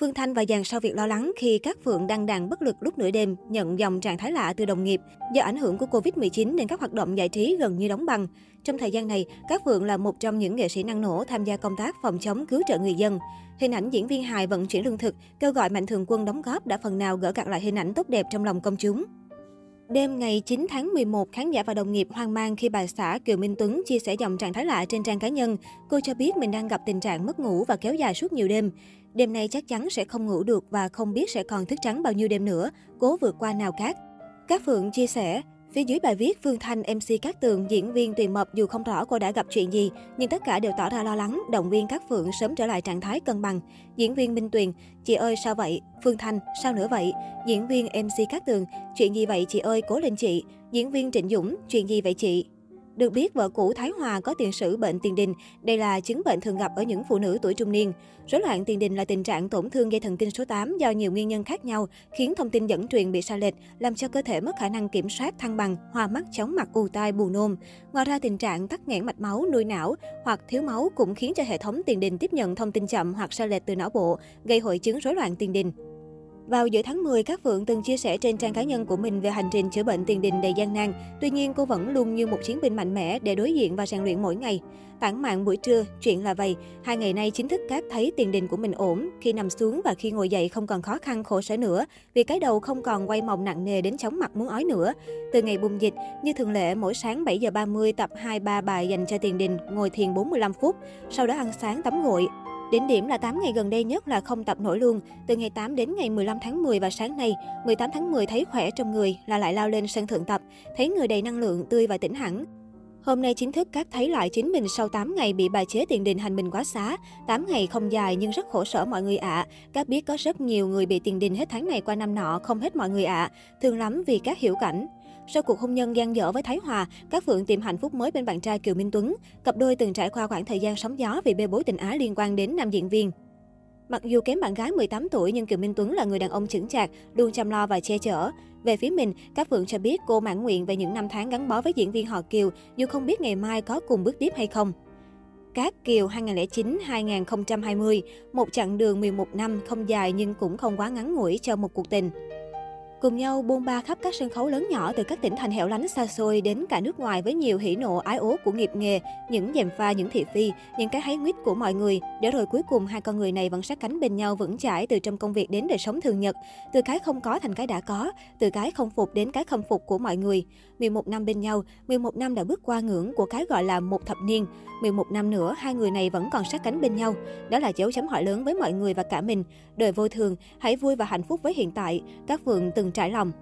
Phương Thanh và dàn sau việc lo lắng khi các Phượng đăng đàn bất lực lúc nửa đêm, nhận dòng trạng thái lạ từ đồng nghiệp. Do ảnh hưởng của Covid-19 nên các hoạt động giải trí gần như đóng băng. Trong thời gian này, các Phượng là một trong những nghệ sĩ năng nổ tham gia công tác phòng chống cứu trợ người dân. Hình ảnh diễn viên hài vận chuyển lương thực, kêu gọi mạnh thường quân đóng góp đã phần nào gỡ gạt lại hình ảnh tốt đẹp trong lòng công chúng. Đêm ngày 9 tháng 11, khán giả và đồng nghiệp hoang mang khi bà xã Kiều Minh Tuấn chia sẻ dòng trạng thái lạ trên trang cá nhân. Cô cho biết mình đang gặp tình trạng mất ngủ và kéo dài suốt nhiều đêm. Đêm nay chắc chắn sẽ không ngủ được và không biết sẽ còn thức trắng bao nhiêu đêm nữa, cố vượt qua nào khác. Các Phượng chia sẻ, Phía dưới bài viết, Phương Thanh, MC Cát Tường, diễn viên Tuyền Mập dù không rõ cô đã gặp chuyện gì, nhưng tất cả đều tỏ ra lo lắng, động viên các Phượng sớm trở lại trạng thái cân bằng. Diễn viên Minh Tuyền, chị ơi sao vậy? Phương Thanh, sao nữa vậy? Diễn viên MC Cát Tường, chuyện gì vậy chị ơi, cố lên chị. Diễn viên Trịnh Dũng, chuyện gì vậy chị? Được biết, vợ cũ Thái Hòa có tiền sử bệnh tiền đình. Đây là chứng bệnh thường gặp ở những phụ nữ tuổi trung niên. Rối loạn tiền đình là tình trạng tổn thương dây thần kinh số 8 do nhiều nguyên nhân khác nhau, khiến thông tin dẫn truyền bị sai lệch, làm cho cơ thể mất khả năng kiểm soát thăng bằng, hoa mắt, chóng mặt, ù tai, buồn nôn. Ngoài ra, tình trạng tắc nghẽn mạch máu, nuôi não hoặc thiếu máu cũng khiến cho hệ thống tiền đình tiếp nhận thông tin chậm hoặc sai lệch từ não bộ, gây hội chứng rối loạn tiền đình. Vào giữa tháng 10, các Phượng từng chia sẻ trên trang cá nhân của mình về hành trình chữa bệnh tiền đình đầy gian nan. Tuy nhiên, cô vẫn luôn như một chiến binh mạnh mẽ để đối diện và rèn luyện mỗi ngày. Tản mạng buổi trưa, chuyện là vậy. Hai ngày nay chính thức các thấy tiền đình của mình ổn. Khi nằm xuống và khi ngồi dậy không còn khó khăn khổ sở nữa. Vì cái đầu không còn quay mòng nặng nề đến chóng mặt muốn ói nữa. Từ ngày bùng dịch, như thường lệ, mỗi sáng 7 giờ 30 tập 2-3 bài dành cho tiền đình, ngồi thiền 45 phút. Sau đó ăn sáng tắm gội. Đỉnh điểm là 8 ngày gần đây nhất là không tập nổi luôn. Từ ngày 8 đến ngày 15 tháng 10 và sáng nay, 18 tháng 10 thấy khỏe trong người là lại lao lên sân thượng tập, thấy người đầy năng lượng, tươi và tỉnh hẳn. Hôm nay chính thức các thấy lại chính mình sau 8 ngày bị bà chế tiền đình hành mình quá xá. 8 ngày không dài nhưng rất khổ sở mọi người ạ. À. Các biết có rất nhiều người bị tiền đình hết tháng này qua năm nọ, không hết mọi người ạ. À. Thương lắm vì các hiểu cảnh. Sau cuộc hôn nhân gian dở với Thái Hòa, các Phượng tìm hạnh phúc mới bên bạn trai Kiều Minh Tuấn. Cặp đôi từng trải qua khoảng thời gian sóng gió vì bê bối tình ái liên quan đến nam diễn viên. Mặc dù kém bạn gái 18 tuổi nhưng Kiều Minh Tuấn là người đàn ông chững chạc, luôn chăm lo và che chở. Về phía mình, các Phượng cho biết cô mãn nguyện về những năm tháng gắn bó với diễn viên họ Kiều, dù không biết ngày mai có cùng bước tiếp hay không. Cát Kiều 2009-2020, một chặng đường 11 năm không dài nhưng cũng không quá ngắn ngủi cho một cuộc tình. Cùng nhau bôn ba khắp các sân khấu lớn nhỏ từ các tỉnh thành hẻo lánh xa xôi đến cả nước ngoài với nhiều hỉ nộ ái ố của nghiệp nghề, những dèm pha, những thị phi, những cái háy nguyết của mọi người, để rồi cuối cùng hai con người này vẫn sát cánh bên nhau vững chãi từ trong công việc đến đời sống thường nhật, từ cái không có thành cái đã có, từ cái không phục đến cái khâm phục của mọi người. 11 năm bên nhau, 11 năm đã bước qua ngưỡng của cái gọi là một thập niên. 11 năm nữa, hai người này vẫn còn sát cánh bên nhau. Đó là dấu chấm hỏi lớn với mọi người và cả mình. Đời vô thường, hãy vui và hạnh phúc với hiện tại. Các vườn từng trải lòng.